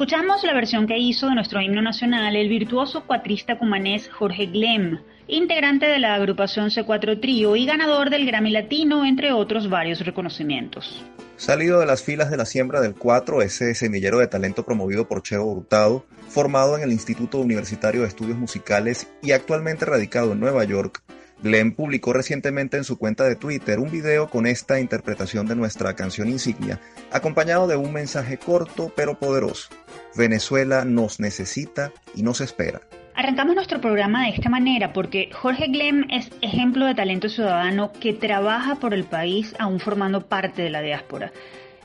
Escuchamos la versión que hizo de nuestro himno nacional el virtuoso cuatrista cumanés Jorge Glem, integrante de la agrupación C4 Trío y ganador del Grammy Latino, entre otros varios reconocimientos. Salido de las filas de la siembra del 4, ese semillero de talento promovido por Cheo Hurtado, formado en el Instituto Universitario de Estudios Musicales y actualmente radicado en Nueva York, Glenn publicó recientemente en su cuenta de Twitter un video con esta interpretación de nuestra canción insignia, acompañado de un mensaje corto pero poderoso. Venezuela nos necesita y nos espera. Arrancamos nuestro programa de esta manera porque Jorge Glem es ejemplo de talento ciudadano que trabaja por el país aún formando parte de la diáspora.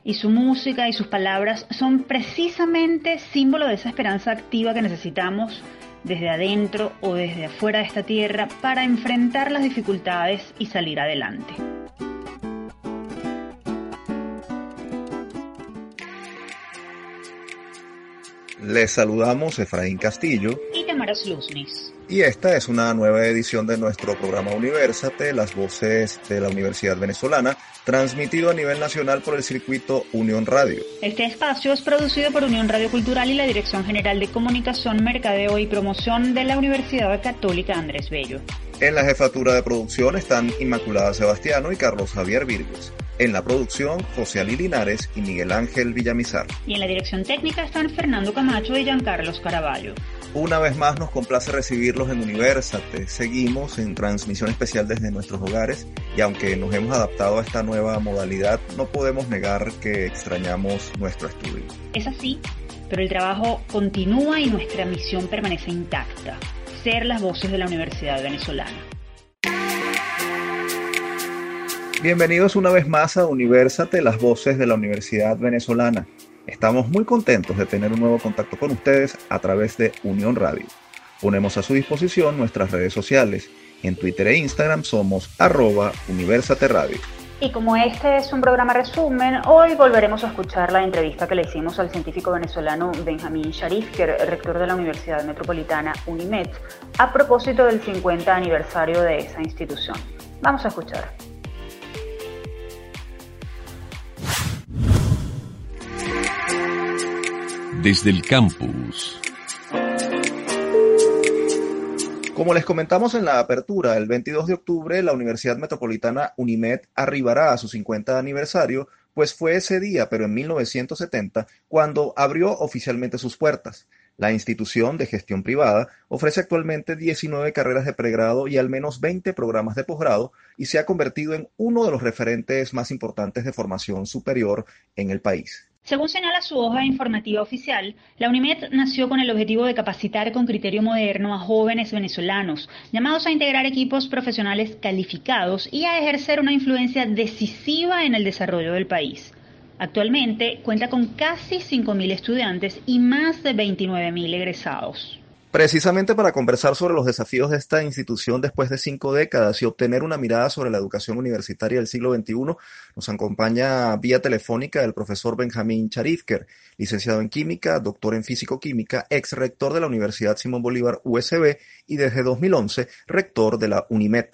Y su música y sus palabras son precisamente símbolo de esa esperanza activa que necesitamos desde adentro o desde afuera de esta tierra para enfrentar las dificultades y salir adelante. Les saludamos Efraín Castillo y Tamara Sluznis. Y esta es una nueva edición de nuestro programa Universate, las voces de la Universidad Venezolana, transmitido a nivel nacional por el circuito Unión Radio. Este espacio es producido por Unión Radio Cultural y la Dirección General de Comunicación, Mercadeo y Promoción de la Universidad Católica Andrés Bello. En la jefatura de producción están Inmaculada Sebastiano y Carlos Javier Virgües. En la producción, José Ali Linares y Miguel Ángel Villamizar. Y en la dirección técnica están Fernando Camacho y Giancarlos Caraballo. Una vez más nos complace recibirlos en Universate. Seguimos en transmisión especial desde nuestros hogares y aunque nos hemos adaptado a esta nueva modalidad, no podemos negar que extrañamos nuestro estudio. Es así, pero el trabajo continúa y nuestra misión permanece intacta, ser las voces de la Universidad Venezolana. Bienvenidos una vez más a Universate, las voces de la Universidad Venezolana. Estamos muy contentos de tener un nuevo contacto con ustedes a través de Unión Radio. Ponemos a su disposición nuestras redes sociales. En Twitter e Instagram somos arroba Universate Radio. Y como este es un programa resumen, hoy volveremos a escuchar la entrevista que le hicimos al científico venezolano Benjamín Sharif, rector de la Universidad Metropolitana UNIMED, a propósito del 50 aniversario de esa institución. Vamos a escuchar. Desde el campus. Como les comentamos en la apertura, el 22 de octubre la Universidad Metropolitana UNIMED arribará a su 50 aniversario, pues fue ese día, pero en 1970, cuando abrió oficialmente sus puertas. La institución de gestión privada ofrece actualmente 19 carreras de pregrado y al menos 20 programas de posgrado y se ha convertido en uno de los referentes más importantes de formación superior en el país. Según señala su hoja informativa oficial, la UNIMED nació con el objetivo de capacitar con criterio moderno a jóvenes venezolanos, llamados a integrar equipos profesionales calificados y a ejercer una influencia decisiva en el desarrollo del país. Actualmente cuenta con casi 5.000 estudiantes y más de 29.000 egresados. Precisamente para conversar sobre los desafíos de esta institución después de cinco décadas y obtener una mirada sobre la educación universitaria del siglo XXI, nos acompaña vía telefónica el profesor Benjamín Charifker, licenciado en Química, doctor en Físico-Química, ex rector de la Universidad Simón Bolívar USB y desde 2011 rector de la UNIMED.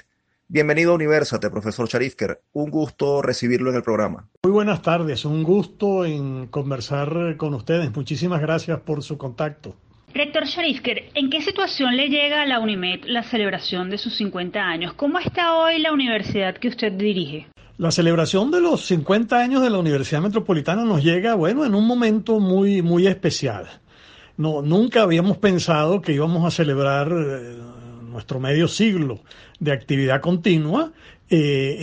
Bienvenido a Universate, profesor Charifker. Un gusto recibirlo en el programa. Muy buenas tardes, un gusto en conversar con ustedes. Muchísimas gracias por su contacto. Rector Sharifker, ¿en qué situación le llega a la UNIMED la celebración de sus 50 años? ¿Cómo está hoy la universidad que usted dirige? La celebración de los 50 años de la Universidad Metropolitana nos llega, bueno, en un momento muy, muy especial. No, nunca habíamos pensado que íbamos a celebrar eh, nuestro medio siglo de actividad continua eh,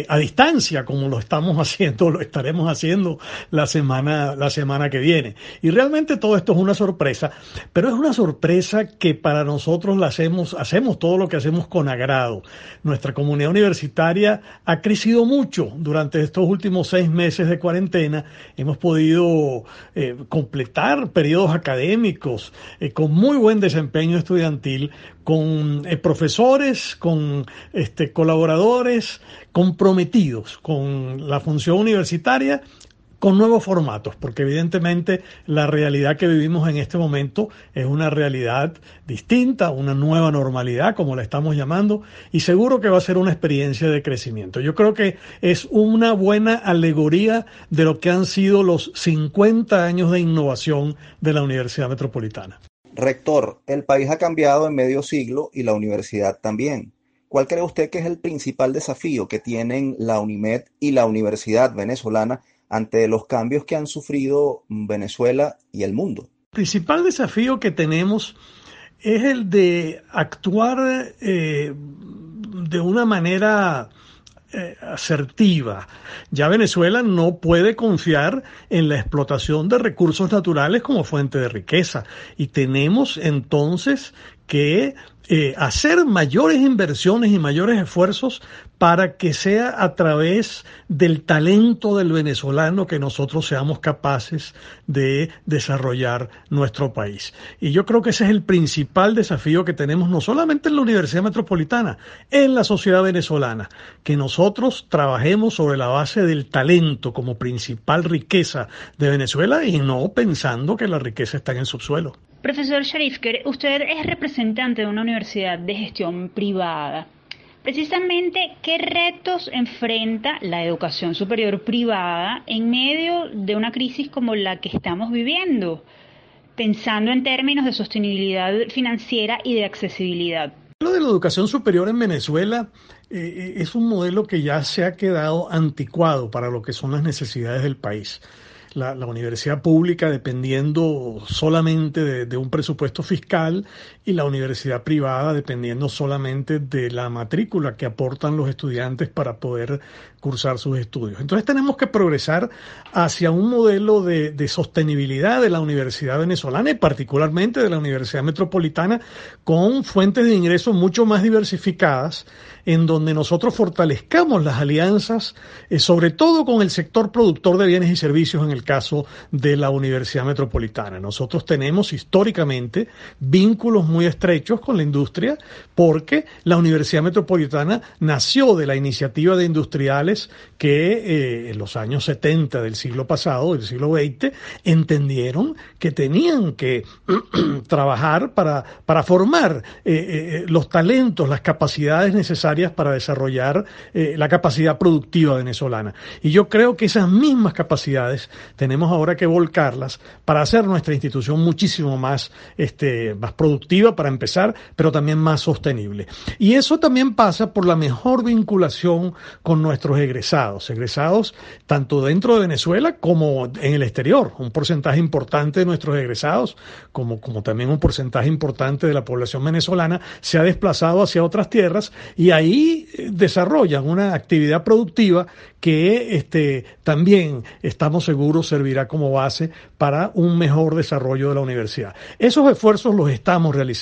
eh, a distancia, como lo estamos haciendo, lo estaremos haciendo la semana, la semana que viene. Y realmente todo esto es una sorpresa, pero es una sorpresa que para nosotros la hacemos, hacemos todo lo que hacemos con agrado. Nuestra comunidad universitaria ha crecido mucho durante estos últimos seis meses de cuarentena. Hemos podido eh, completar periodos académicos con muy buen desempeño estudiantil, con profesores, con este, colaboradores, comprometidos con la función universitaria con nuevos formatos, porque evidentemente la realidad que vivimos en este momento es una realidad distinta, una nueva normalidad, como la estamos llamando, y seguro que va a ser una experiencia de crecimiento. Yo creo que es una buena alegoría de lo que han sido los 50 años de innovación de la Universidad Metropolitana. Rector, el país ha cambiado en medio siglo y la universidad también. ¿Cuál cree usted que es el principal desafío que tienen la UNIMED y la Universidad Venezolana ante los cambios que han sufrido Venezuela y el mundo? El principal desafío que tenemos es el de actuar eh, de una manera eh, asertiva. Ya Venezuela no puede confiar en la explotación de recursos naturales como fuente de riqueza y tenemos entonces que eh, hacer mayores inversiones y mayores esfuerzos para que sea a través del talento del venezolano que nosotros seamos capaces de desarrollar nuestro país. Y yo creo que ese es el principal desafío que tenemos no solamente en la Universidad Metropolitana, en la sociedad venezolana, que nosotros trabajemos sobre la base del talento como principal riqueza de Venezuela y no pensando que la riqueza está en el subsuelo. Profesor Sharifker, usted es representante de una universidad de gestión privada. Precisamente, ¿qué retos enfrenta la educación superior privada en medio de una crisis como la que estamos viviendo? Pensando en términos de sostenibilidad financiera y de accesibilidad. Lo de la educación superior en Venezuela eh, eh, es un modelo que ya se ha quedado anticuado para lo que son las necesidades del país la, universidad pública dependiendo solamente de, un presupuesto fiscal y la universidad privada dependiendo solamente de la matrícula que aportan los estudiantes para poder cursar sus estudios. Entonces tenemos que progresar hacia un modelo de, de sostenibilidad de la universidad venezolana y particularmente de la Universidad Metropolitana con fuentes de ingresos mucho más diversificadas en donde nosotros fortalezcamos las alianzas, eh, sobre todo con el sector productor de bienes y servicios en el caso de la Universidad Metropolitana. Nosotros tenemos históricamente vínculos muy estrechos con la industria porque la Universidad Metropolitana nació de la iniciativa de industriales que eh, en los años 70 del siglo pasado, del siglo XX, entendieron que tenían que trabajar para, para formar eh, los talentos, las capacidades necesarias para desarrollar eh, la capacidad productiva venezolana. Y yo creo que esas mismas capacidades tenemos ahora que volcarlas para hacer nuestra institución muchísimo más, este, más productiva para empezar, pero también más sostenible. Y eso también pasa por la mejor vinculación con nuestros egresados, egresados tanto dentro de Venezuela como en el exterior. Un porcentaje importante de nuestros egresados, como, como también un porcentaje importante de la población venezolana, se ha desplazado hacia otras tierras y ahí desarrollan una actividad productiva que este, también estamos seguros servirá como base para un mejor desarrollo de la universidad. Esos esfuerzos los estamos realizando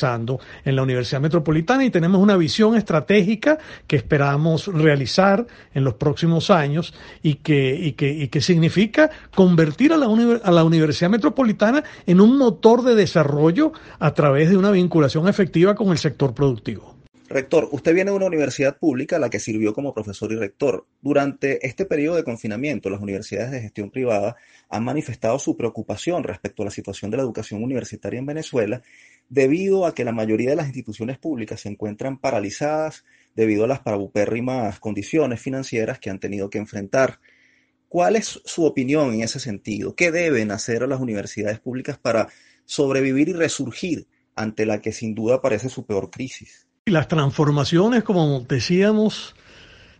en la Universidad Metropolitana y tenemos una visión estratégica que esperamos realizar en los próximos años y que, y que, y que significa convertir a la, a la Universidad Metropolitana en un motor de desarrollo a través de una vinculación efectiva con el sector productivo. Rector, usted viene de una universidad pública a la que sirvió como profesor y rector. Durante este periodo de confinamiento, las universidades de gestión privada han manifestado su preocupación respecto a la situación de la educación universitaria en Venezuela, debido a que la mayoría de las instituciones públicas se encuentran paralizadas debido a las parabupérrimas condiciones financieras que han tenido que enfrentar. ¿Cuál es su opinión en ese sentido? ¿Qué deben hacer las universidades públicas para sobrevivir y resurgir ante la que sin duda parece su peor crisis? Las transformaciones, como decíamos,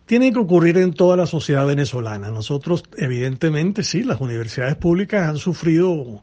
tienen que ocurrir en toda la sociedad venezolana. Nosotros, evidentemente, sí, las universidades públicas han sufrido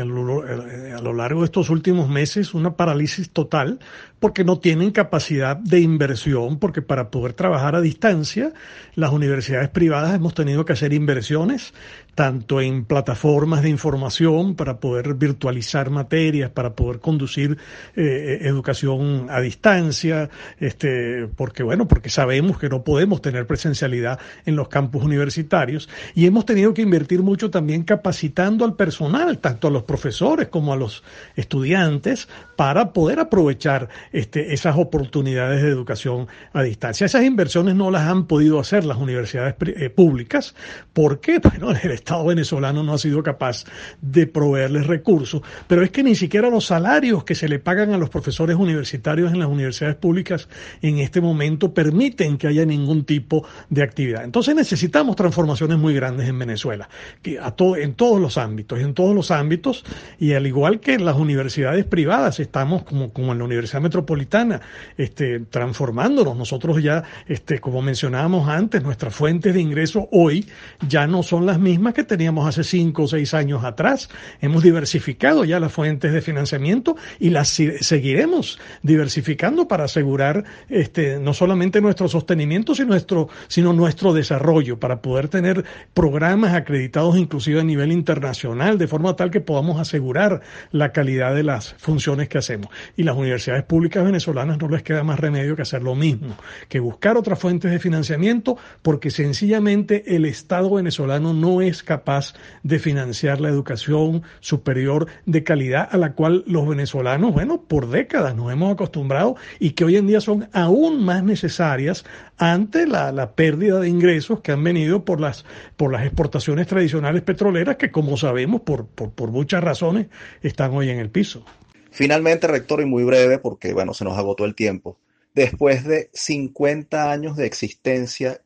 a lo largo de estos últimos meses una parálisis total porque no tienen capacidad de inversión, porque para poder trabajar a distancia, las universidades privadas hemos tenido que hacer inversiones tanto en plataformas de información para poder virtualizar materias, para poder conducir eh, educación a distancia, este, porque bueno, porque sabemos que no podemos tener presencialidad en los campus universitarios. Y hemos tenido que invertir mucho también capacitando al personal, tanto a los profesores como a los estudiantes, para poder aprovechar este, esas oportunidades de educación a distancia. Esas inversiones no las han podido hacer las universidades eh, públicas porque bueno, el Estado venezolano no ha sido capaz de proveerles recursos, pero es que ni siquiera los salarios que se le pagan a los profesores universitarios en las universidades públicas en este momento permiten que haya ningún tipo de actividad. Entonces necesitamos transformaciones muy grandes en Venezuela, que a todo, en todos los ámbitos, en todos los ámbitos, y al igual que las universidades privadas, estamos como, como en la Universidad Metropolitana, este, transformándonos. Nosotros ya, este, como mencionábamos antes, nuestras fuentes de ingreso hoy ya no son las mismas que teníamos hace cinco o seis años atrás. Hemos diversificado ya las fuentes de financiamiento y las seguiremos diversificando para asegurar este, no solamente nuestro sostenimiento, sino nuestro, sino nuestro desarrollo, para poder tener programas acreditados inclusive a nivel internacional, de forma tal que podamos asegurar la calidad de las funciones que hacemos. Y las universidades públicas venezolanas no les queda más remedio que hacer lo mismo, que buscar otras fuentes de financiamiento, porque sencillamente el Estado venezolano no es capaz de financiar la educación superior de calidad a la cual los venezolanos, bueno, por décadas nos hemos acostumbrado y que hoy en día son aún más necesarias ante la, la pérdida de ingresos que han venido por las, por las exportaciones tradicionales petroleras que, como sabemos, por, por muchas razones, están hoy en el piso. Finalmente, rector, y muy breve, porque bueno, se nos agotó el tiempo. Después de 50 años de existencia,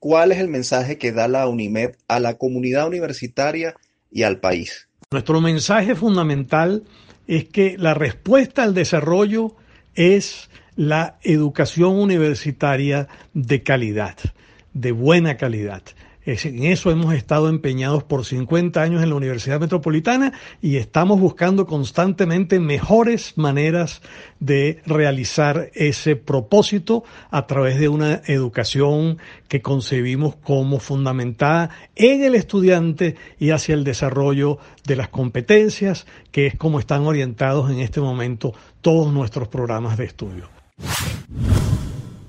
¿cuál es el mensaje que da la UNIMED a la comunidad universitaria y al país? Nuestro mensaje fundamental es que la respuesta al desarrollo es la educación universitaria de calidad, de buena calidad. En eso hemos estado empeñados por 50 años en la Universidad Metropolitana y estamos buscando constantemente mejores maneras de realizar ese propósito a través de una educación que concebimos como fundamentada en el estudiante y hacia el desarrollo de las competencias, que es como están orientados en este momento todos nuestros programas de estudio.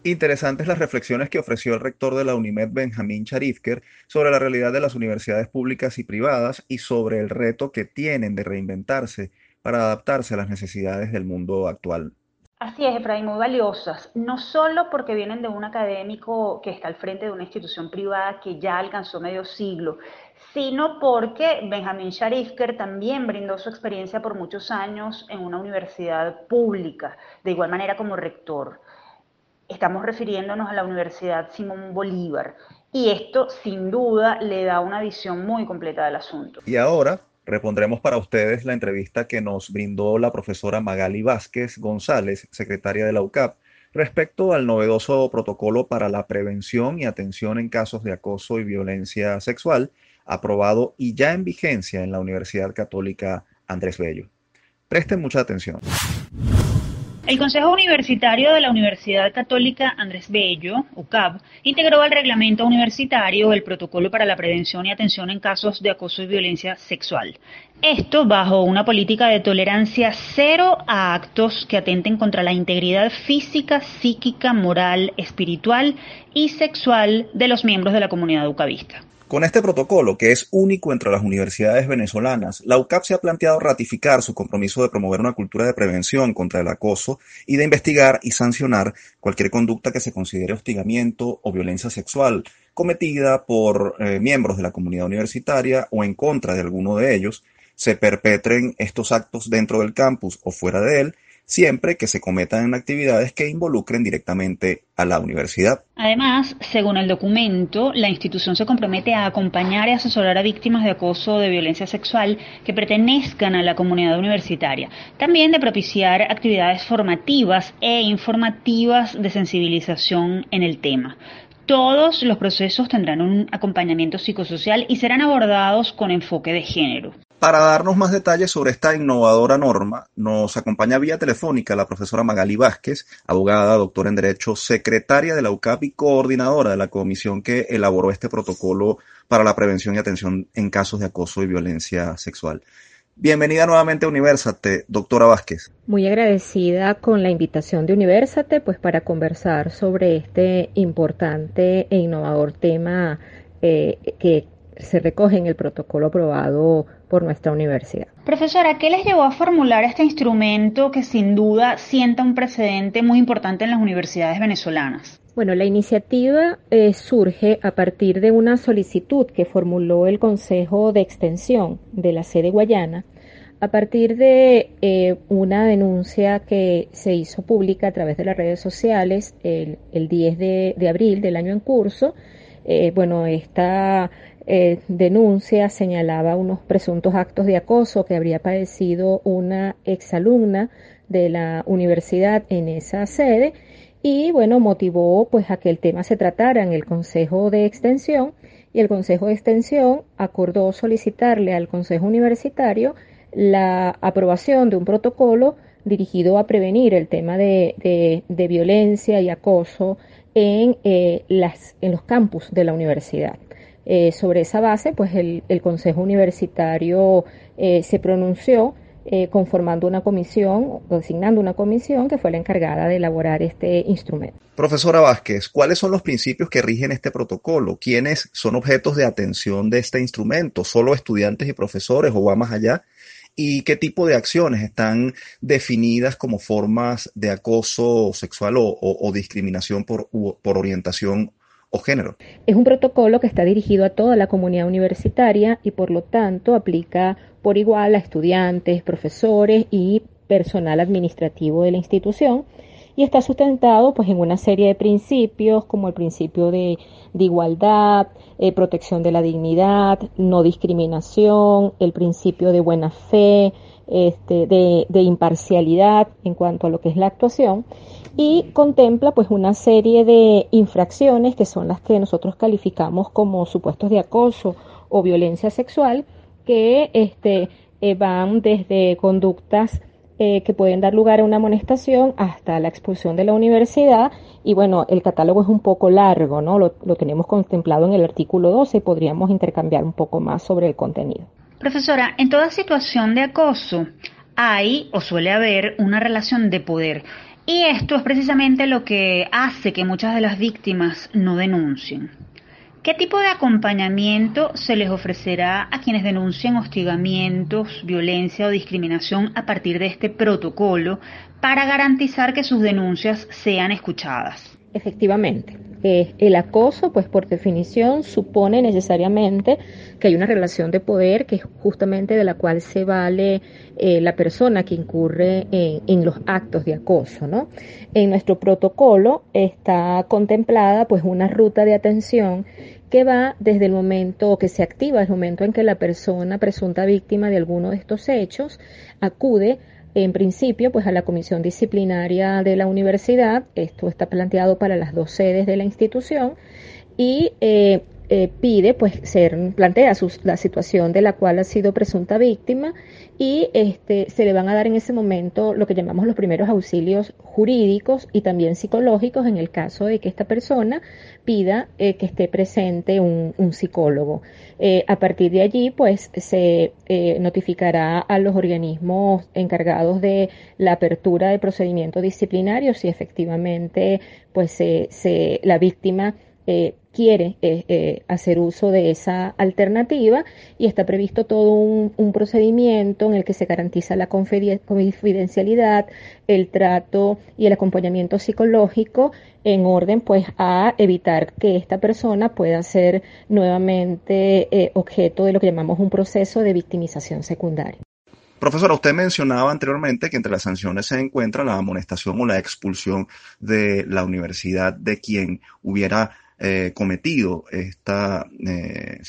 Interesantes las reflexiones que ofreció el rector de la UNIMED, Benjamín Charifker, sobre la realidad de las universidades públicas y privadas y sobre el reto que tienen de reinventarse para adaptarse a las necesidades del mundo actual. Así es, Efraín, muy valiosas, no solo porque vienen de un académico que está al frente de una institución privada que ya alcanzó medio siglo, sino porque Benjamín Sharifker también brindó su experiencia por muchos años en una universidad pública, de igual manera como rector estamos refiriéndonos a la Universidad Simón Bolívar. Y esto, sin duda, le da una visión muy completa del asunto. Y ahora repondremos para ustedes la entrevista que nos brindó la profesora Magali Vázquez González, secretaria de la UCAP, respecto al novedoso protocolo para la prevención y atención en casos de acoso y violencia sexual, aprobado y ya en vigencia en la Universidad Católica Andrés Bello. Presten mucha atención. El Consejo Universitario de la Universidad Católica Andrés Bello, UCAB, integró al reglamento universitario el protocolo para la prevención y atención en casos de acoso y violencia sexual. Esto bajo una política de tolerancia cero a actos que atenten contra la integridad física, psíquica, moral, espiritual y sexual de los miembros de la comunidad ucabista. Con este protocolo, que es único entre las universidades venezolanas, la UCAP se ha planteado ratificar su compromiso de promover una cultura de prevención contra el acoso y de investigar y sancionar cualquier conducta que se considere hostigamiento o violencia sexual cometida por eh, miembros de la comunidad universitaria o en contra de alguno de ellos, se perpetren estos actos dentro del campus o fuera de él siempre que se cometan actividades que involucren directamente a la universidad. Además, según el documento, la institución se compromete a acompañar y asesorar a víctimas de acoso o de violencia sexual que pertenezcan a la comunidad universitaria, también de propiciar actividades formativas e informativas de sensibilización en el tema. Todos los procesos tendrán un acompañamiento psicosocial y serán abordados con enfoque de género. Para darnos más detalles sobre esta innovadora norma, nos acompaña vía telefónica la profesora Magali Vázquez, abogada, doctora en Derecho, secretaria de la UCAP y coordinadora de la comisión que elaboró este protocolo para la prevención y atención en casos de acoso y violencia sexual. Bienvenida nuevamente a Universate, doctora Vázquez. Muy agradecida con la invitación de Universate, pues para conversar sobre este importante e innovador tema eh, que se recoge en el protocolo aprobado por nuestra universidad. Profesora, ¿qué les llevó a formular este instrumento que sin duda sienta un precedente muy importante en las universidades venezolanas? Bueno, la iniciativa eh, surge a partir de una solicitud que formuló el Consejo de Extensión de la sede Guayana, a partir de eh, una denuncia que se hizo pública a través de las redes sociales el, 10 de, abril del año en curso. Eh, bueno, esta denuncia señalaba unos presuntos actos de acoso que habría padecido una exalumna de la universidad en esa sede y bueno, motivó pues a que el tema se tratara en el Consejo de Extensión y el Consejo de Extensión acordó solicitarle al Consejo Universitario la aprobación de un protocolo dirigido a prevenir el tema de, de, violencia y acoso en, eh, las, en los campus de la universidad. Eh, sobre esa base, pues el, el Consejo Universitario eh, se pronunció eh, conformando una comisión o designando una comisión que fue la encargada de elaborar este instrumento. Profesora Vázquez, ¿cuáles son los principios que rigen este protocolo? ¿Quiénes son objetos de atención de este instrumento? ¿Solo estudiantes y profesores o va más allá? ¿Y qué tipo de acciones están definidas como formas de acoso sexual o, discriminación por, por orientación Es un protocolo que está dirigido a toda la comunidad universitaria y por lo tanto aplica por igual a estudiantes, profesores y personal administrativo de la institución. Y está sustentado pues en una serie de principios como el principio de, igualdad, eh, protección de la dignidad, no discriminación, el principio de buena fe, este, de, imparcialidad en cuanto a lo que es la actuación y contempla pues una serie de infracciones que son las que nosotros calificamos como supuestos de acoso o violencia sexual que este, eh, van desde conductas eh, que pueden dar lugar a una amonestación hasta la expulsión de la universidad. Y bueno, el catálogo es un poco largo, ¿no? Lo, lo tenemos contemplado en el artículo 12 y podríamos intercambiar un poco más sobre el contenido. Profesora, en toda situación de acoso hay o suele haber una relación de poder. Y esto es precisamente lo que hace que muchas de las víctimas no denuncien. ¿Qué tipo de acompañamiento se les ofrecerá a quienes denuncian hostigamientos, violencia o discriminación a partir de este protocolo para garantizar que sus denuncias sean escuchadas? Efectivamente. Eh, el acoso, pues por definición, supone necesariamente que hay una relación de poder que es justamente de la cual se vale eh, la persona que incurre en, los actos de acoso, ¿no? En nuestro protocolo está contemplada pues una ruta de atención que va desde el momento que se activa, el momento en que la persona presunta víctima de alguno de estos hechos acude en principio, pues a la comisión disciplinaria de la universidad, esto está planteado para las dos sedes de la institución, y eh, eh, pide pues ser plantea la situación de la cual ha sido presunta víctima y este se le van a dar en ese momento lo que llamamos los primeros auxilios jurídicos y también psicológicos en el caso de que esta persona pida eh, que esté presente un, psicólogo. Eh, a partir de allí pues se notificará a los organismos encargados de la apertura de procedimiento disciplinario si efectivamente pues se, la víctima quiere eh, eh, hacer uso de esa alternativa y está previsto todo un, procedimiento en el que se garantiza la confidencialidad, el trato y el acompañamiento psicológico en orden pues a evitar que esta persona pueda ser nuevamente objeto de lo que llamamos un proceso de victimización secundaria. Profesora, usted mencionaba anteriormente que entre las sanciones se encuentra la amonestación o la expulsión de la universidad de quien hubiera eh, cometido esta, eh,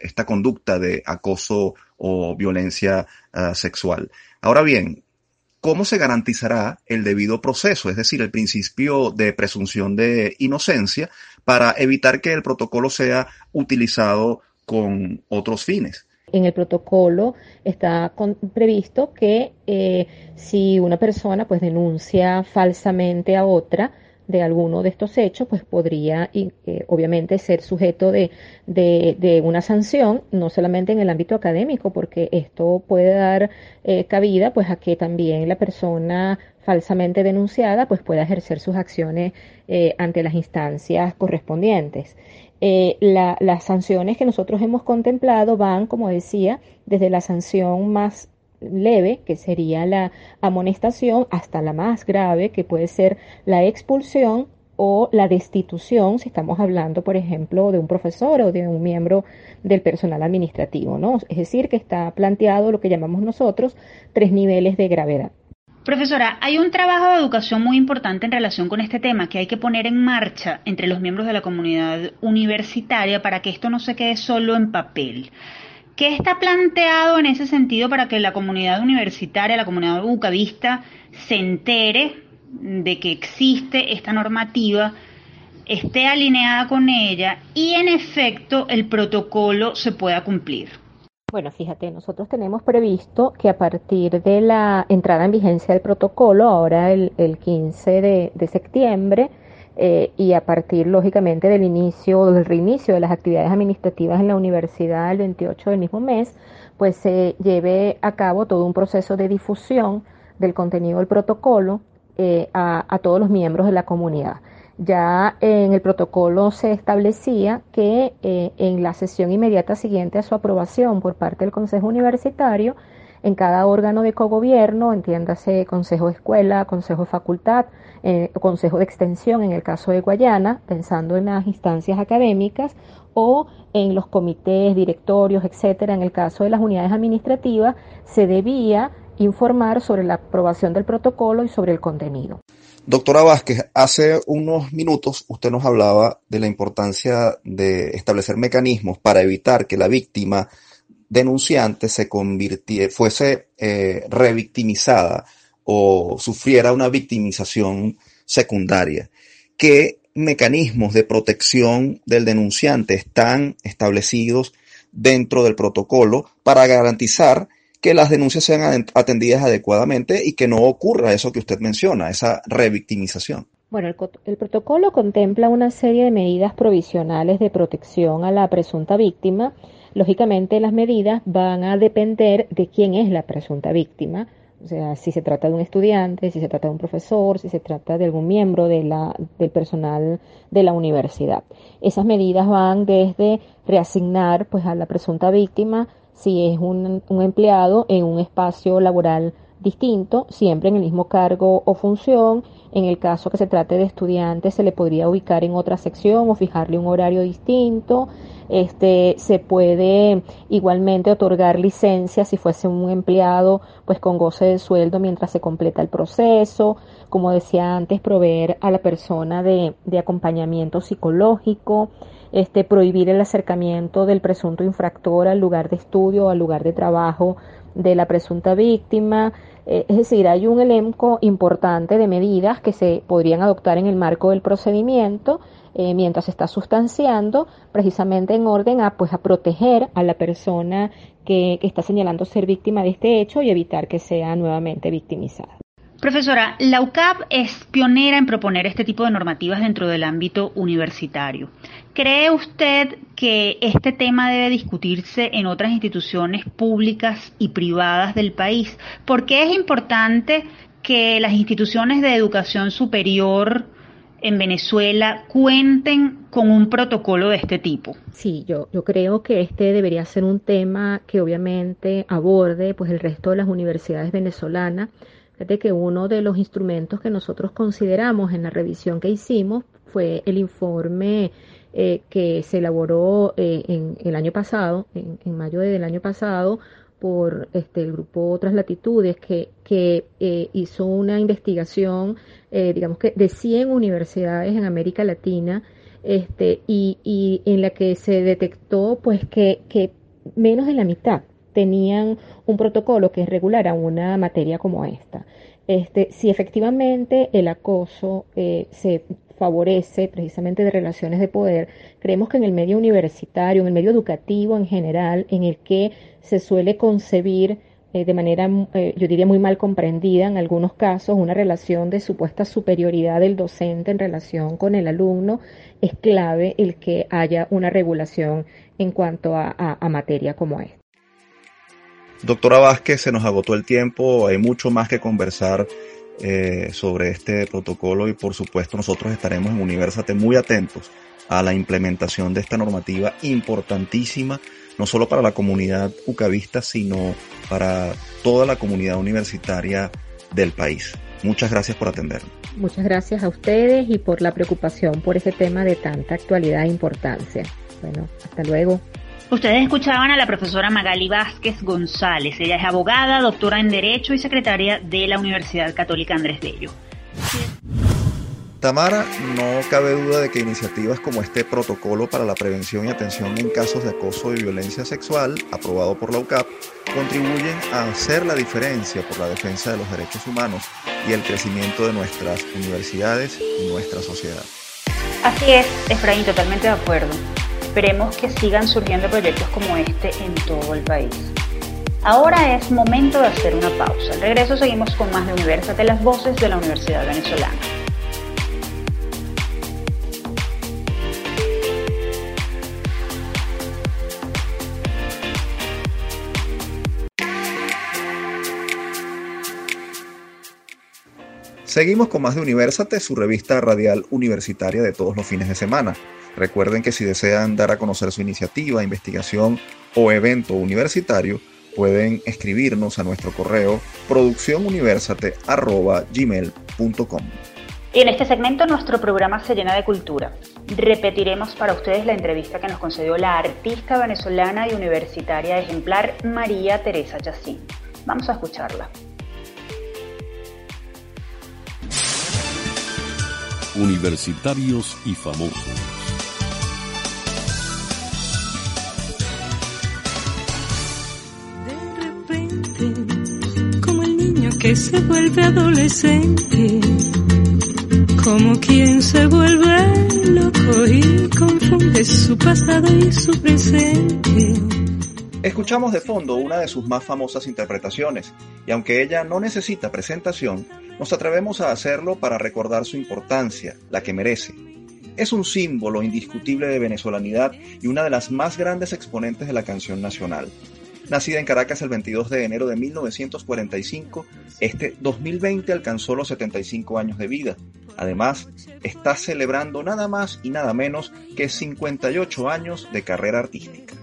esta conducta de acoso o violencia ah, sexual. Ahora bien, ¿cómo se garantizará el debido proceso, es decir, el principio de presunción de inocencia, para evitar que el protocolo sea utilizado con otros fines? En el protocolo está previsto que eh, si una persona pues denuncia falsamente a otra, de alguno de estos hechos, pues podría eh, obviamente ser sujeto de, de, una sanción, no solamente en el ámbito académico, porque esto puede dar eh, cabida pues a que también la persona falsamente denunciada pues pueda ejercer sus acciones eh, ante las instancias correspondientes. las sanciones que nosotros hemos contemplado van, como decía, desde la sanción más leve, que sería la amonestación, hasta la más grave, que puede ser la expulsión o la destitución, si estamos hablando, por ejemplo, de un profesor o de un miembro del personal administrativo, ¿no? Es decir, que está planteado lo que llamamos nosotros tres niveles de gravedad. Profesora, hay un trabajo de educación muy importante en relación con este tema que hay que poner en marcha entre los miembros de la comunidad universitaria para que esto no se quede solo en papel. ¿Qué está planteado en ese sentido para que la comunidad universitaria, la comunidad bucavista, se entere de que existe esta normativa, esté alineada con ella y en efecto el protocolo se pueda cumplir? Bueno, fíjate, nosotros tenemos previsto que a partir de la entrada en vigencia del protocolo, ahora el, 15 de, septiembre, eh, y a partir, lógicamente, del inicio, del reinicio de las actividades administrativas en la universidad el 28 del mismo mes, pues se lleve a cabo todo un proceso de difusión del contenido del protocolo eh, a todos los miembros de la comunidad. Ya en el protocolo se establecía que eh, en la sesión inmediata siguiente a su aprobación por parte del Consejo Universitario, en cada órgano de cogobierno, entiéndase Consejo de Escuela, Consejo de Facultad, eh, Consejo de Extensión en el caso de Guayana, pensando en las instancias académicas, o en los comités, directorios, etcétera, en el caso de las unidades administrativas, se debía informar sobre la aprobación del protocolo y sobre el contenido. Doctora Vázquez, hace unos minutos usted nos hablaba de la importancia de establecer mecanismos para evitar que la víctima denunciante se fuese eh, revictimizada o sufriera una victimización secundaria. ¿Qué mecanismos de protección del denunciante están establecidos dentro del protocolo para garantizar que las denuncias sean atendidas adecuadamente y que no ocurra eso que usted menciona, esa revictimización. Bueno, el, protocolo contempla una serie de medidas provisionales de protección a la presunta víctima. Lógicamente, las medidas van a depender de quién es la presunta víctima, o sea, si se trata de un estudiante, si se trata de un profesor, si se trata de algún miembro del personal de la universidad. Esas medidas van desde reasignar pues, a la presunta víctima si es un, empleado en un espacio laboral distinto, siempre en el mismo cargo o función. En el caso que se trate de estudiantes, se le podría ubicar en otra sección o fijarle un horario distinto. Este, se puede igualmente otorgar licencia si fuese un empleado, pues con goce de sueldo mientras se completa el proceso. Como decía antes, proveer a la persona de, de acompañamiento psicológico este, prohibir el acercamiento del presunto infractor al lugar de estudio o al lugar de trabajo de la presunta víctima. Eh, es decir, hay un elenco importante de medidas que se podrían adoptar en el marco del procedimiento eh, mientras se está sustanciando, precisamente en orden a, pues, a proteger a la persona que está señalando ser víctima de este hecho y evitar que sea nuevamente victimizada. Profesora, la UCAP es pionera en proponer este tipo de normativas dentro del ámbito universitario. ¿Cree usted que este tema debe discutirse en otras instituciones públicas y privadas del país? ¿Por qué es importante que las instituciones de educación superior en Venezuela cuenten con un protocolo de este tipo? Sí, yo, yo creo que este debería ser un tema que obviamente aborde pues el resto de las universidades venezolanas Fíjate que uno de los instrumentos que nosotros consideramos en la revisión que hicimos fue el informe eh, que se elaboró eh, en el año pasado, en, mayo del año pasado, por este, el grupo Otras Latitudes, que, que eh, hizo una investigación, digamos que de 100 universidades en América Latina, este, y, y en la que se detectó pues que, que menos de la mitad tenían un protocolo que regulara una materia como esta. Este, si efectivamente el acoso eh, se favorece precisamente de relaciones de poder, creemos que en el medio universitario, en el medio educativo en general, en el que se suele concebir eh, de manera, eh, yo diría, muy mal comprendida en algunos casos, una relación de supuesta superioridad del docente en relación con el alumno, es clave el que haya una regulación en cuanto a, a materia como esta. Doctora Vázquez, se nos agotó el tiempo, hay mucho más que conversar eh, sobre este protocolo y por supuesto nosotros estaremos en Universate muy atentos a la implementación de esta normativa importantísima, no solo para la comunidad ucavista, sino para toda la comunidad universitaria del país. Muchas gracias por atendernos. Muchas gracias a ustedes y por la preocupación por ese tema de tanta actualidad e importancia. Bueno, hasta luego. Ustedes escuchaban a la profesora Magali Vázquez González. Ella es abogada, doctora en Derecho y secretaria de la Universidad Católica Andrés Bello. Tamara, no cabe duda de que iniciativas como este protocolo para la prevención y atención en casos de acoso y violencia sexual, aprobado por la UCAP, contribuyen a hacer la diferencia por la defensa de los derechos humanos y el crecimiento de nuestras universidades y nuestra sociedad. Así es, Efraín, totalmente de acuerdo. Esperemos que sigan surgiendo proyectos como este en todo el país. Ahora es momento de hacer una pausa. Al regreso seguimos con más de Universate, las voces de la Universidad Venezolana. Seguimos con más de Universate, su revista radial universitaria de todos los fines de semana. Recuerden que si desean dar a conocer su iniciativa, investigación o evento universitario, pueden escribirnos a nuestro correo producciónuniversate.gmail.com. Y en este segmento nuestro programa se llena de cultura. Repetiremos para ustedes la entrevista que nos concedió la artista venezolana y universitaria ejemplar María Teresa Chacín. Vamos a escucharla. Universitarios y famosos. Que se vuelve adolescente, como quien se vuelve loco y confunde su pasado y su presente. Escuchamos de fondo una de sus más famosas interpretaciones, y aunque ella no necesita presentación, nos atrevemos a hacerlo para recordar su importancia, la que merece. Es un símbolo indiscutible de venezolanidad y una de las más grandes exponentes de la canción nacional. Nacida en Caracas el 22 de enero de 1945, este 2020 alcanzó los 75 años de vida. Además, está celebrando nada más y nada menos que 58 años de carrera artística.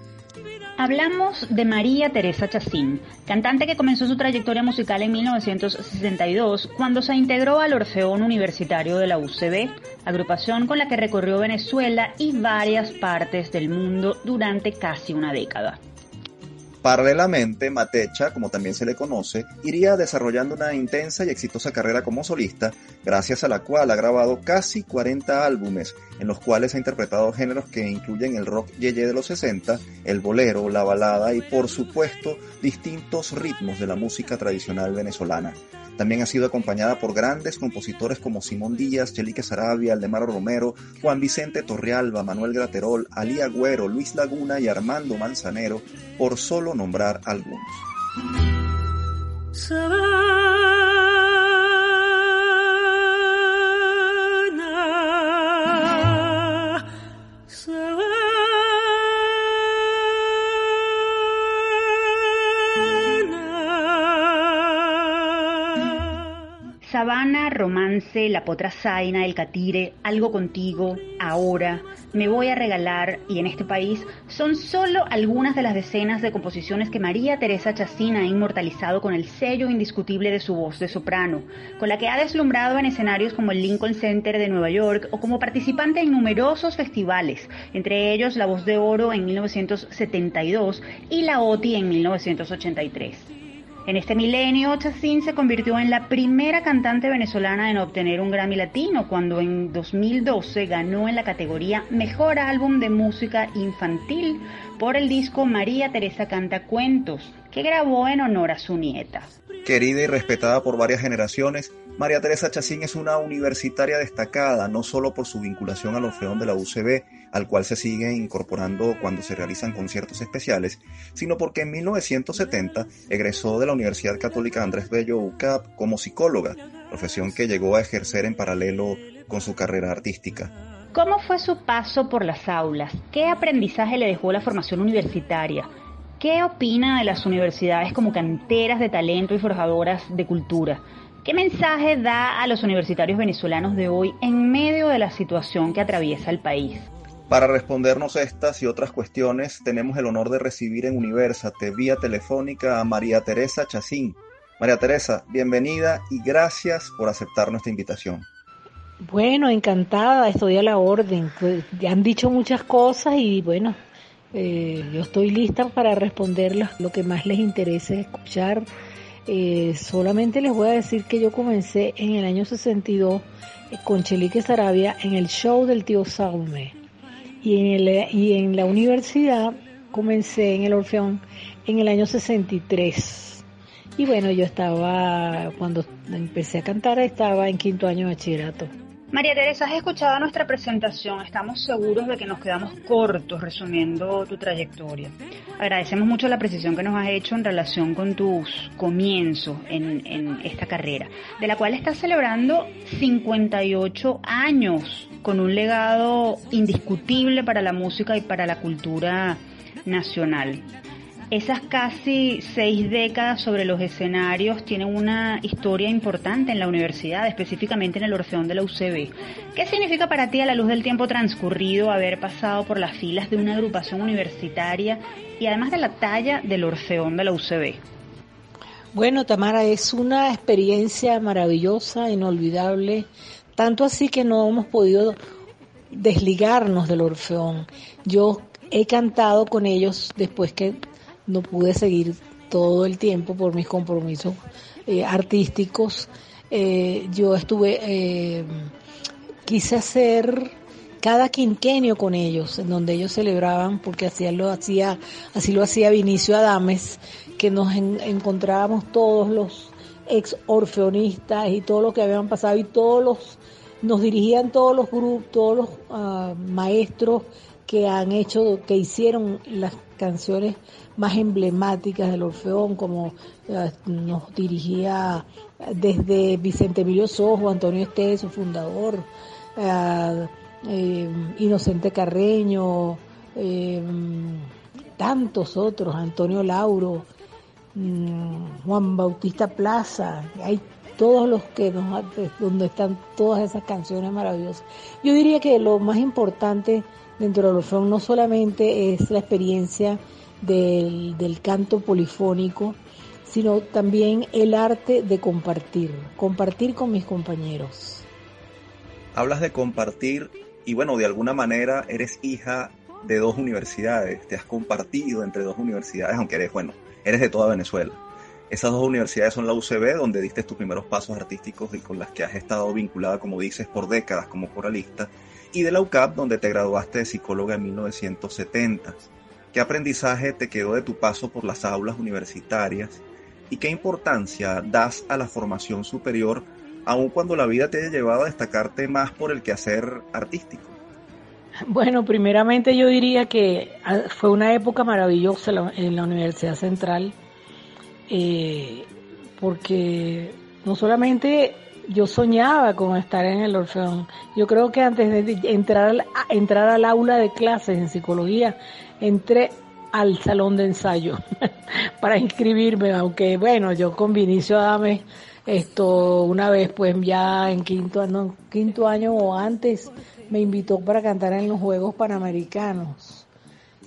Hablamos de María Teresa Chacín, cantante que comenzó su trayectoria musical en 1962 cuando se integró al Orfeón Universitario de la UCB, agrupación con la que recorrió Venezuela y varias partes del mundo durante casi una década. Paralelamente, Matecha, como también se le conoce, iría desarrollando una intensa y exitosa carrera como solista, gracias a la cual ha grabado casi 40 álbumes, en los cuales ha interpretado géneros que incluyen el rock yeye de los 60, el bolero, la balada y por supuesto distintos ritmos de la música tradicional venezolana. También ha sido acompañada por grandes compositores como Simón Díaz, Chelique Sarabia, Aldemaro Romero, Juan Vicente Torrealba, Manuel Graterol, Ali Agüero, Luis Laguna y Armando Manzanero, por solo nombrar algunos. Romance, La Potra Zaina, El Catire, Algo Contigo, Ahora, Me Voy a Regalar y En este país son solo algunas de las decenas de composiciones que María Teresa Chacín ha inmortalizado con el sello indiscutible de su voz de soprano, con la que ha deslumbrado en escenarios como el Lincoln Center de Nueva York o como participante en numerosos festivales, entre ellos La Voz de Oro en 1972 y La OTI en 1983. En este milenio, Chacín se convirtió en la primera cantante venezolana en obtener un Grammy Latino cuando en 2012 ganó en la categoría Mejor Álbum de Música Infantil por el disco María Teresa Canta Cuentos, que grabó en honor a su nieta. Querida y respetada por varias generaciones, María Teresa Chacín es una universitaria destacada, no solo por su vinculación al Orfeón de la UCB, al cual se sigue incorporando cuando se realizan conciertos especiales, sino porque en 1970 egresó de la Universidad Católica Andrés Bello UCAP como psicóloga, profesión que llegó a ejercer en paralelo con su carrera artística. ¿Cómo fue su paso por las aulas? ¿Qué aprendizaje le dejó la formación universitaria? ¿Qué opina de las universidades como canteras de talento y forjadoras de cultura? ¿Qué mensaje da a los universitarios venezolanos de hoy en medio de la situación que atraviesa el país? Para respondernos estas y otras cuestiones, tenemos el honor de recibir en Universate vía telefónica a María Teresa Chacín. María Teresa, bienvenida y gracias por aceptar nuestra invitación. Bueno, encantada, estoy a la orden. Pues, ya han dicho muchas cosas y bueno, eh, yo estoy lista para responderlas, lo que más les interese escuchar. Eh, solamente les voy a decir que yo comencé en el año 62 con Chelique Sarabia en el show del tío Saume. Y en, el, y en la universidad comencé en el Orfeón en el año 63. Y bueno, yo estaba, cuando empecé a cantar, estaba en quinto año de bachillerato. María Teresa, has escuchado nuestra presentación. Estamos seguros de que nos quedamos cortos resumiendo tu trayectoria. Agradecemos mucho la precisión que nos has hecho en relación con tus comienzos en, en esta carrera, de la cual estás celebrando 58 años con un legado indiscutible para la música y para la cultura nacional. Esas casi seis décadas sobre los escenarios tienen una historia importante en la universidad, específicamente en el Orfeón de la UCB. ¿Qué significa para ti a la luz del tiempo transcurrido haber pasado por las filas de una agrupación universitaria y además de la talla del Orfeón de la UCB? Bueno, Tamara, es una experiencia maravillosa, inolvidable, tanto así que no hemos podido desligarnos del Orfeón. Yo he cantado con ellos después que no pude seguir todo el tiempo por mis compromisos eh, artísticos. Eh, yo estuve, eh, quise hacer cada quinquenio con ellos, en donde ellos celebraban, porque así lo hacía, así lo hacía Vinicio Adames, que nos encontrábamos todos los ex orfeonistas y todo lo que habían pasado y todos los, nos dirigían todos los grupos, todos los uh, maestros que han hecho, que hicieron las canciones más emblemáticas del Orfeón, como eh, nos dirigía desde Vicente Emilio Sojo, Antonio Estés, su fundador, eh, eh, Inocente Carreño, tantos otros, Antonio Lauro, mm, Juan Bautista Plaza, hay todos los que nos, donde están todas esas canciones maravillosas. Yo diría que lo más importante dentro del Orfeón no solamente es la experiencia del, del canto polifónico, sino también el arte de compartir, compartir con mis compañeros. Hablas de compartir y bueno, de alguna manera eres hija de dos universidades, te has compartido entre dos universidades, aunque eres, bueno, eres de toda Venezuela. Esas dos universidades son la UCB, donde diste tus primeros pasos artísticos y con las que has estado vinculada, como dices, por décadas como coralista, y de la UCAP, donde te graduaste de psicóloga en 1970. ¿Qué aprendizaje te quedó de tu paso por las aulas universitarias? ¿Y qué importancia das a la formación superior, aun cuando la vida te haya llevado a destacarte más por el quehacer artístico? Bueno, primeramente yo diría que ah, fue una época maravillosa en la Universidad Central, eh, porque no solamente yo soñaba con estar en el Orfeón. Yo creo que antes de entrar entrar al aula de clases en psicología, entré al salón de ensayo para inscribirme, aunque bueno, yo con Vinicio Adame, esto una vez pues ya en quinto, no, quinto año o antes me invitó para cantar en los Juegos Panamericanos,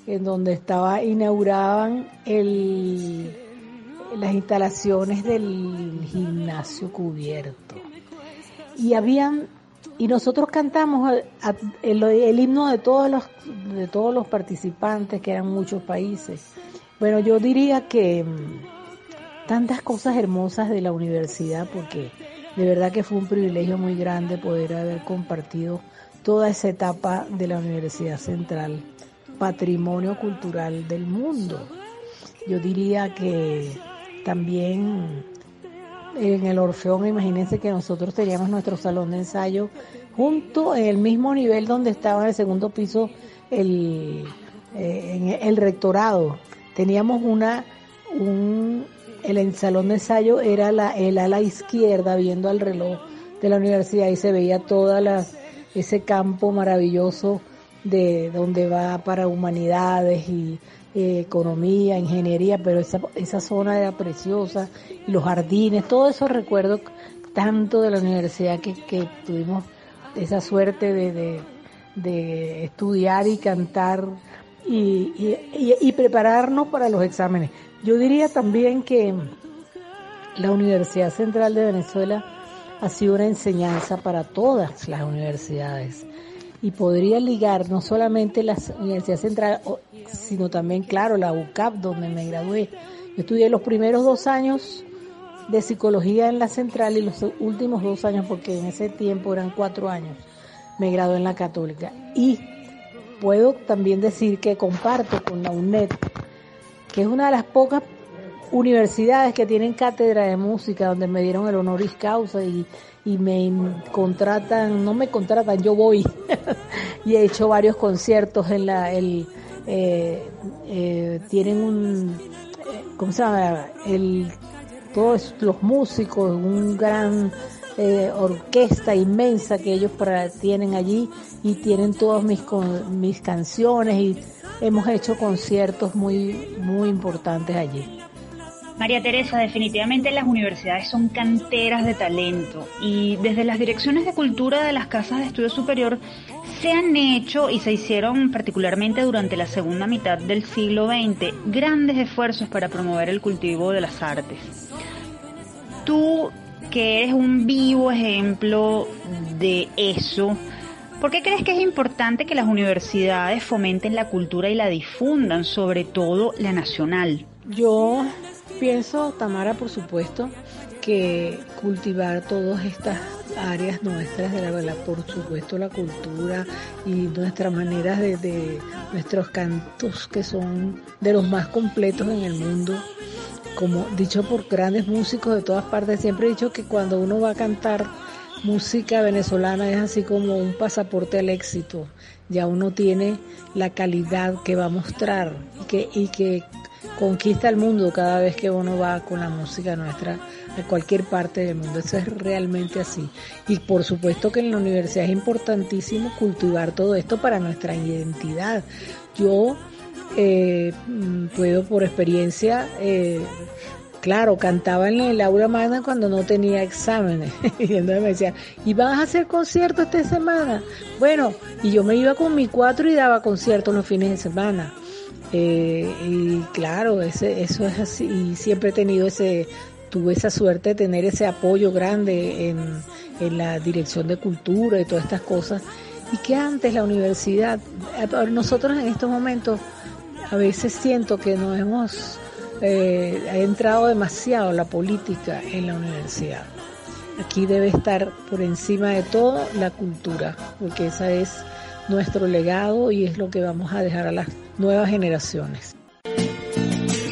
en donde estaba inauguraban el las instalaciones del gimnasio cubierto. Y habían y nosotros cantamos el, himno de todos los de todos los participantes que eran muchos países. Bueno, yo diría que mm, tantas cosas hermosas de la universidad porque de verdad que fue un privilegio muy grande poder haber compartido toda esa etapa de la Universidad Central, patrimonio cultural del mundo. Yo diría que también en el Orfeón, imagínense que nosotros teníamos nuestro salón de ensayo junto en el mismo nivel donde estaba en el segundo piso el, eh, el rectorado. Teníamos una, un, el salón de ensayo era la, el ala izquierda viendo al reloj de la universidad y se veía toda la, ese campo maravilloso de donde va para humanidades y eh, economía, ingeniería, pero esa, esa zona era preciosa, y los jardines, todo eso recuerdo tanto de la universidad que, que tuvimos esa suerte de, de, estudiar y cantar y, y, y, prepararnos para los exámenes. Yo diría también que la Universidad Central de Venezuela ha sido una enseñanza para todas las universidades y podría ligar no solamente la Universidad Central, sino también, claro, la UCAP, donde me gradué. Yo estudié los primeros dos años de psicología en la Central y los últimos dos años, porque en ese tiempo eran cuatro años, me gradué en la Católica. Y puedo también decir que comparto con la UNED, que es una de las pocas universidades que tienen cátedra de música, donde me dieron el honoris causa y y me contratan, no me contratan, yo voy y he hecho varios conciertos en la, el, eh, eh, tienen un, ¿cómo se llama? El, todos los músicos, un gran eh, orquesta inmensa que ellos para, tienen allí y tienen todas mis, mis canciones y hemos hecho conciertos muy, muy importantes allí. María Teresa, definitivamente las universidades son canteras de talento y desde las direcciones de cultura de las casas de estudio superior se han hecho y se hicieron particularmente durante la segunda mitad del siglo XX grandes esfuerzos para promover el cultivo de las artes. Tú, que eres un vivo ejemplo de eso, ¿por qué crees que es importante que las universidades fomenten la cultura y la difundan, sobre todo la nacional? Yo Pienso, Tamara, por supuesto, que cultivar todas estas áreas nuestras de la, por supuesto la cultura y nuestras maneras de, de, nuestros cantos que son de los más completos en el mundo. Como dicho por grandes músicos de todas partes siempre he dicho que cuando uno va a cantar música venezolana es así como un pasaporte al éxito. Ya uno tiene la calidad que va a mostrar y que, y que conquista el mundo cada vez que uno va con la música nuestra a cualquier parte del mundo. Eso es realmente así. Y por supuesto que en la universidad es importantísimo cultivar todo esto para nuestra identidad. Yo eh, mm, puedo por experiencia, eh, claro, cantaba en el aula magna cuando no tenía exámenes. y entonces me decía, ¿y vas a hacer conciertos esta semana? Bueno, y yo me iba con mi cuatro y daba conciertos los fines de semana. Eh, y claro, ese, eso es así. Y siempre he tenido ese, tuve esa suerte de tener ese apoyo grande en, en la dirección de cultura y todas estas cosas. Y que antes la universidad, nosotros en estos momentos a veces siento que nos hemos eh, entrado demasiado la política en la universidad. Aquí debe estar por encima de todo la cultura, porque esa es nuestro legado y es lo que vamos a dejar a las nuevas generaciones.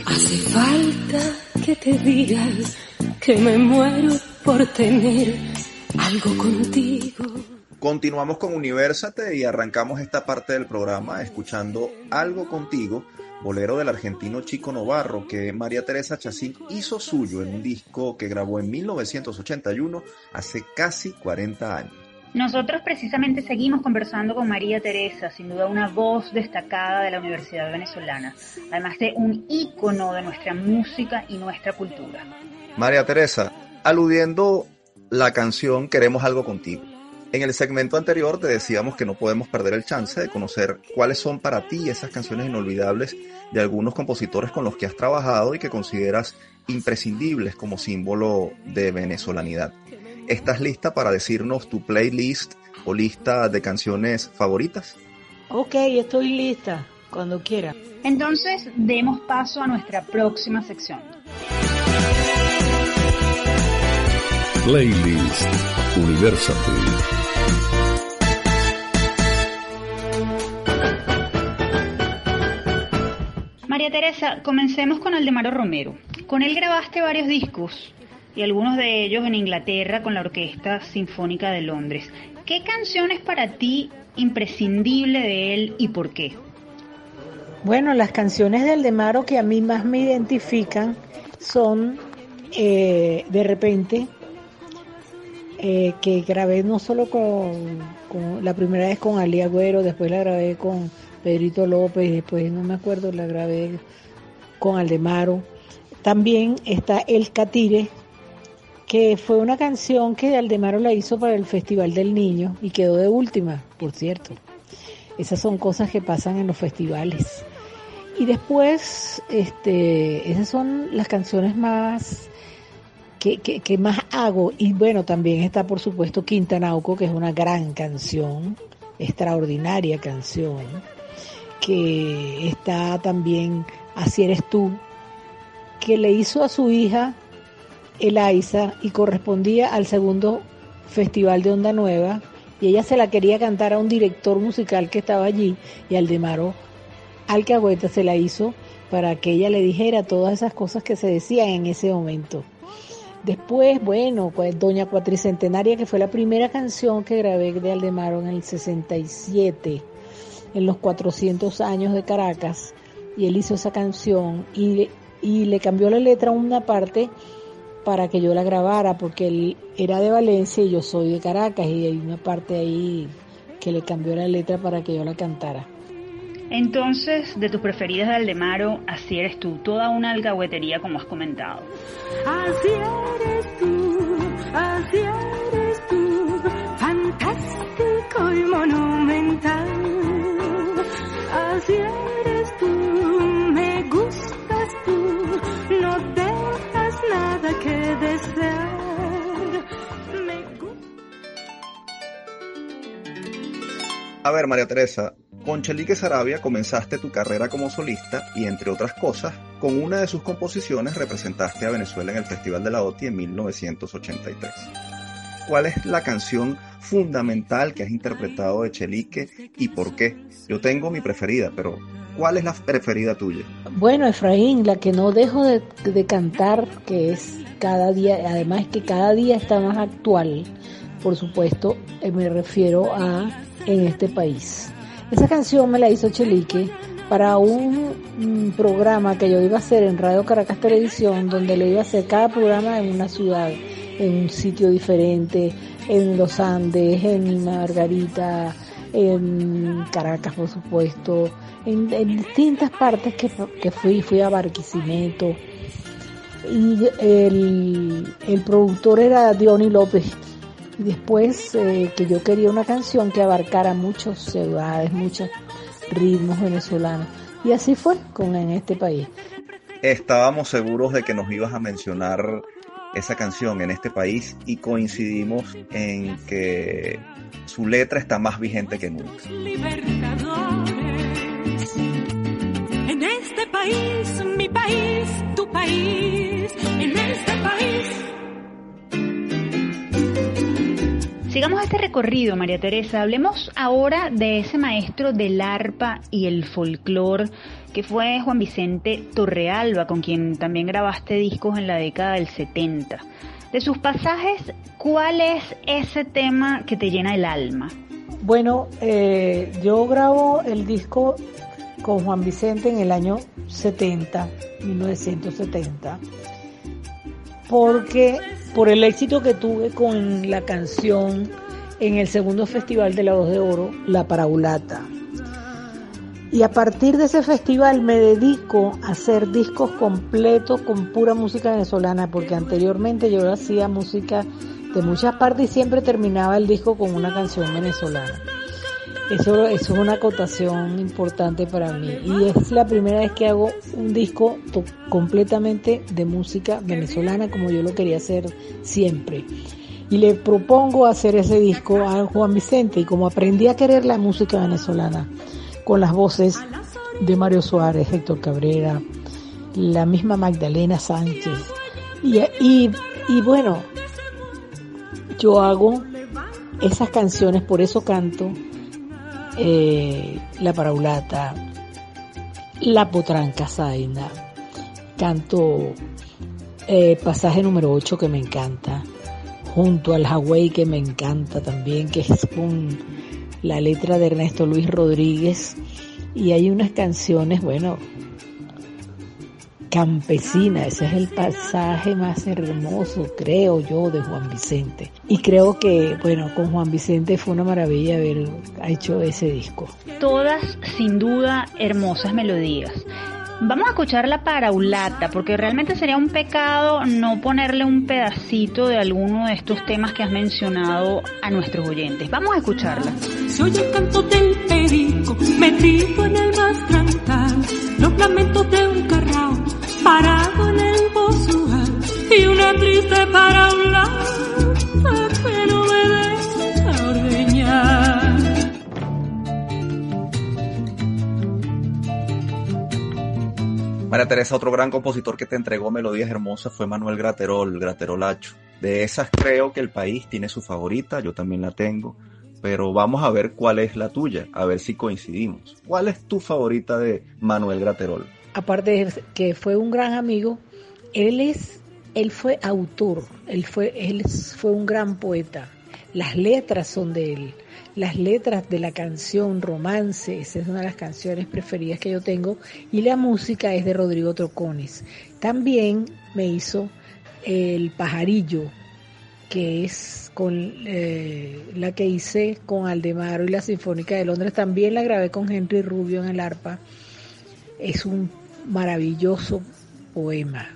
Hace falta que te digas que me muero por tener algo contigo. Continuamos con Universate y arrancamos esta parte del programa escuchando Algo contigo, bolero del argentino Chico Novarro que María Teresa Chacín hizo suyo en un disco que grabó en 1981 hace casi 40 años. Nosotros precisamente seguimos conversando con María Teresa, sin duda una voz destacada de la Universidad Venezolana, además de un ícono de nuestra música y nuestra cultura. María Teresa, aludiendo la canción Queremos algo contigo. En el segmento anterior te decíamos que no podemos perder el chance de conocer cuáles son para ti esas canciones inolvidables de algunos compositores con los que has trabajado y que consideras imprescindibles como símbolo de venezolanidad. ¿Estás lista para decirnos tu playlist o lista de canciones favoritas? Ok, estoy lista, cuando quiera. Entonces, demos paso a nuestra próxima sección. Playlist Universal. María Teresa, comencemos con Aldemaro Romero. Con él grabaste varios discos y algunos de ellos en Inglaterra con la Orquesta Sinfónica de Londres. ¿Qué canción es para ti imprescindible de él y por qué? Bueno, las canciones de Aldemaro que a mí más me identifican son eh, De repente, eh, que grabé no solo con, la primera vez con Ali Agüero, después la grabé con Pedrito López, después no me acuerdo, la grabé con Aldemaro. También está El Catire, que fue una canción que Aldemaro la hizo para el Festival del Niño y quedó de última, por cierto. Esas son cosas que pasan en los festivales. Y después, este, esas son las canciones más ¿qué, más hago? Y bueno, también está por supuesto Quintanauco, que es una gran canción, extraordinaria canción, que está también Así eres tú, que le hizo a su hija Eliza y correspondía al segundo festival de Onda Nueva y ella se la quería cantar a un director musical que estaba allí y Aldemaro Alcahueta se la hizo para que ella le dijera todas esas cosas que se decían en ese momento. Después, bueno, pues Doña Cuatricentenaria, que fue la primera canción que grabé de Aldemaro en el 67, en los 400 años de Caracas, y él hizo esa canción y, y le cambió la letra una parte para que yo la grabara, porque él era de Valencia y yo soy de Caracas, y hay una parte ahí que le cambió la letra para que yo la cantara. Entonces, de tus preferidas de Aldemaro, así eres tú, toda una algahuetería como has comentado. Así eres tú, así eres tú, fantástico y monumental. Así eres A ver, María Teresa, con Chelique Sarabia comenzaste tu carrera como solista y, entre otras cosas, con una de sus composiciones representaste a Venezuela en el Festival de la OTI en 1983. ¿Cuál es la canción fundamental que has interpretado de Chelique y por qué? Yo tengo mi preferida, pero ¿cuál es la preferida tuya? Bueno, Efraín, la que no dejo de, de cantar, que es cada día, además que cada día está más actual, por supuesto, eh, me refiero a En este país. Esa canción me la hizo Chelique para un, un, programa que yo iba a hacer en Radio Caracas Televisión, donde le iba a hacer cada programa en una ciudad, en un sitio diferente, en los Andes, en Margarita, en Caracas, por supuesto, en, en distintas partes que, que, fui, fui a Barquisimeto. Y el, el productor era Diony López, y después eh, que yo quería una canción que abarcara muchas ciudades, muchos ritmos venezolanos. Y así fue con en este país. Estábamos seguros de que nos ibas a mencionar esa canción en este país y coincidimos en que su letra está más vigente que nunca. En este país, mi país, tu país, en este país. Sigamos este recorrido, María Teresa. Hablemos ahora de ese maestro del arpa y el folclor que fue Juan Vicente Torrealba, con quien también grabaste discos en la década del 70. De sus pasajes, ¿cuál es ese tema que te llena el alma? Bueno, eh, yo grabo el disco con Juan Vicente en el año 70, 1970, porque por el éxito que tuve con la canción en el segundo festival de la Voz de Oro, La Paraulata. Y a partir de ese festival me dedico a hacer discos completos con pura música venezolana, porque anteriormente yo hacía música de muchas partes y siempre terminaba el disco con una canción venezolana. Eso, eso es una acotación importante para mí. Y es la primera vez que hago un disco completamente de música venezolana como yo lo quería hacer siempre. Y le propongo hacer ese disco a Juan Vicente y como aprendí a querer la música venezolana con las voces de Mario Suárez, Héctor Cabrera, la misma Magdalena Sánchez. Y, y, y bueno, yo hago esas canciones, por eso canto eh, La Paraulata, La Potranca Zaina, canto eh, pasaje número 8 que me encanta, junto al Hawaii que me encanta también, que es con la letra de Ernesto Luis Rodríguez, y hay unas canciones, bueno, campesina, ese es el pasaje más hermoso, creo yo, de Juan Vicente. Y creo que, bueno, con Juan Vicente fue una maravilla haber hecho ese disco. Todas, sin duda, hermosas melodías. Vamos a escuchar la paraulata, porque realmente sería un pecado no ponerle un pedacito de alguno de estos temas que has mencionado a nuestros oyentes. Vamos a escucharla. Oye el canto del perico, en el los lamentos de un carrao, parado en el y una triste María Teresa, otro gran compositor que te entregó melodías hermosas fue Manuel Graterol, Graterolacho. De esas creo que el país tiene su favorita, yo también la tengo, pero vamos a ver cuál es la tuya, a ver si coincidimos. ¿Cuál es tu favorita de Manuel Graterol? Aparte de que fue un gran amigo, él es, él fue autor, él fue, él fue un gran poeta. Las letras son de él, las letras de la canción Romance, esa es una de las canciones preferidas que yo tengo, y la música es de Rodrigo Troconis. También me hizo El Pajarillo, que es con eh, la que hice con Aldemaro y la Sinfónica de Londres. También la grabé con Henry Rubio en el arpa. Es un maravilloso poema.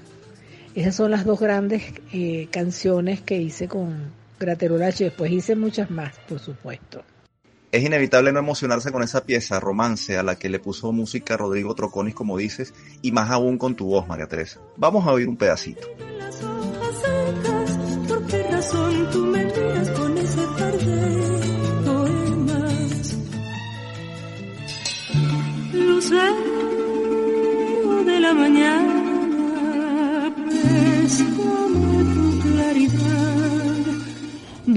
Esas son las dos grandes eh, canciones que hice con Graterolacho. Después hice muchas más, por supuesto. Es inevitable no emocionarse con esa pieza, Romance, a la que le puso música Rodrigo Troconis, como dices, y más aún con tu voz, María Teresa. Vamos a oír un pedacito. Las hojas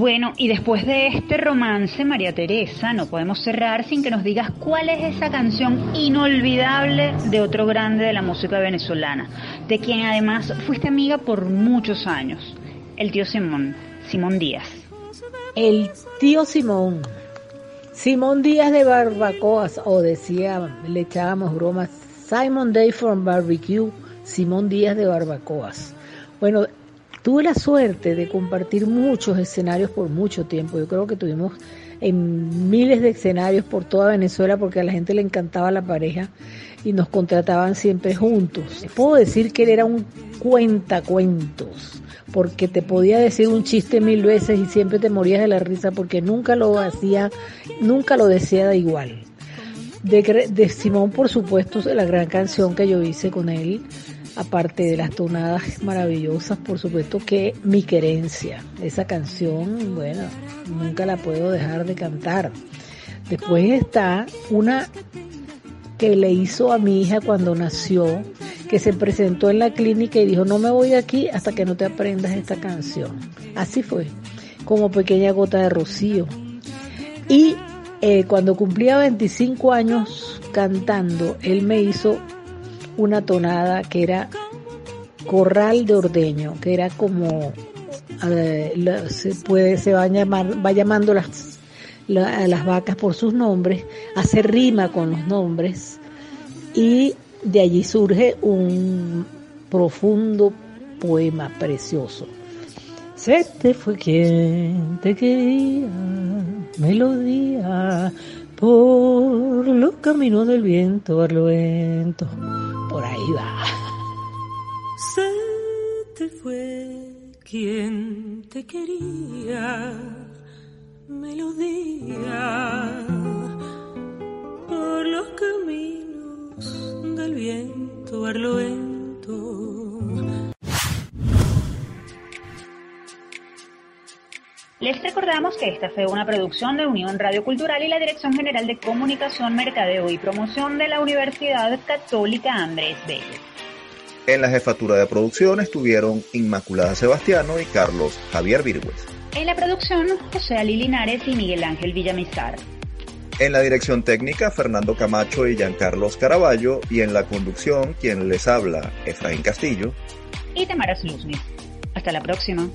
Bueno, y después de este romance, María Teresa, no podemos cerrar sin que nos digas cuál es esa canción inolvidable de otro grande de la música venezolana, de quien además fuiste amiga por muchos años, el tío Simón, Simón Díaz. El tío Simón, Simón Díaz de Barbacoas, o decía, le echábamos bromas, Simon Day from Barbecue, Simón Díaz de Barbacoas. Bueno, tuve la suerte de compartir muchos escenarios por mucho tiempo. Yo creo que tuvimos en miles de escenarios por toda Venezuela porque a la gente le encantaba la pareja y nos contrataban siempre juntos. Puedo decir que él era un cuentacuentos porque te podía decir un chiste mil veces y siempre te morías de la risa porque nunca lo hacía, nunca lo decía de igual. De, de Simón, por supuesto, la gran canción que yo hice con él, aparte de las tonadas maravillosas, por supuesto que Mi Querencia, esa canción, bueno, nunca la puedo dejar de cantar. Después está una que le hizo a mi hija cuando nació, que se presentó en la clínica y dijo, no me voy de aquí hasta que no te aprendas esta canción. Así fue, como pequeña gota de rocío. Y eh, cuando cumplía 25 años cantando, él me hizo una tonada que era corral de ordeño, que era como eh, se puede se va a llamar va llamando las la, las vacas por sus nombres, hace rima con los nombres y de allí surge un profundo poema precioso. Se te fue quien te quería, melodía, por los caminos del viento barlovento. Por ahí va. Se te fue quien te quería, melodía, por los caminos del viento barlovento. Les recordamos que esta fue una producción de Unión Radio Cultural y la Dirección General de Comunicación, Mercadeo y Promoción de la Universidad Católica Andrés Bello. En la jefatura de producción estuvieron Inmaculada Sebastiano y Carlos Javier Virgües. En la producción, José Ali Linares y Miguel Ángel Villamizar. En la dirección técnica, Fernando Camacho y Giancarlos Caraballo. Y en la conducción, quien les habla, Efraín Castillo. Y Tamara Sluzny. Hasta la próxima.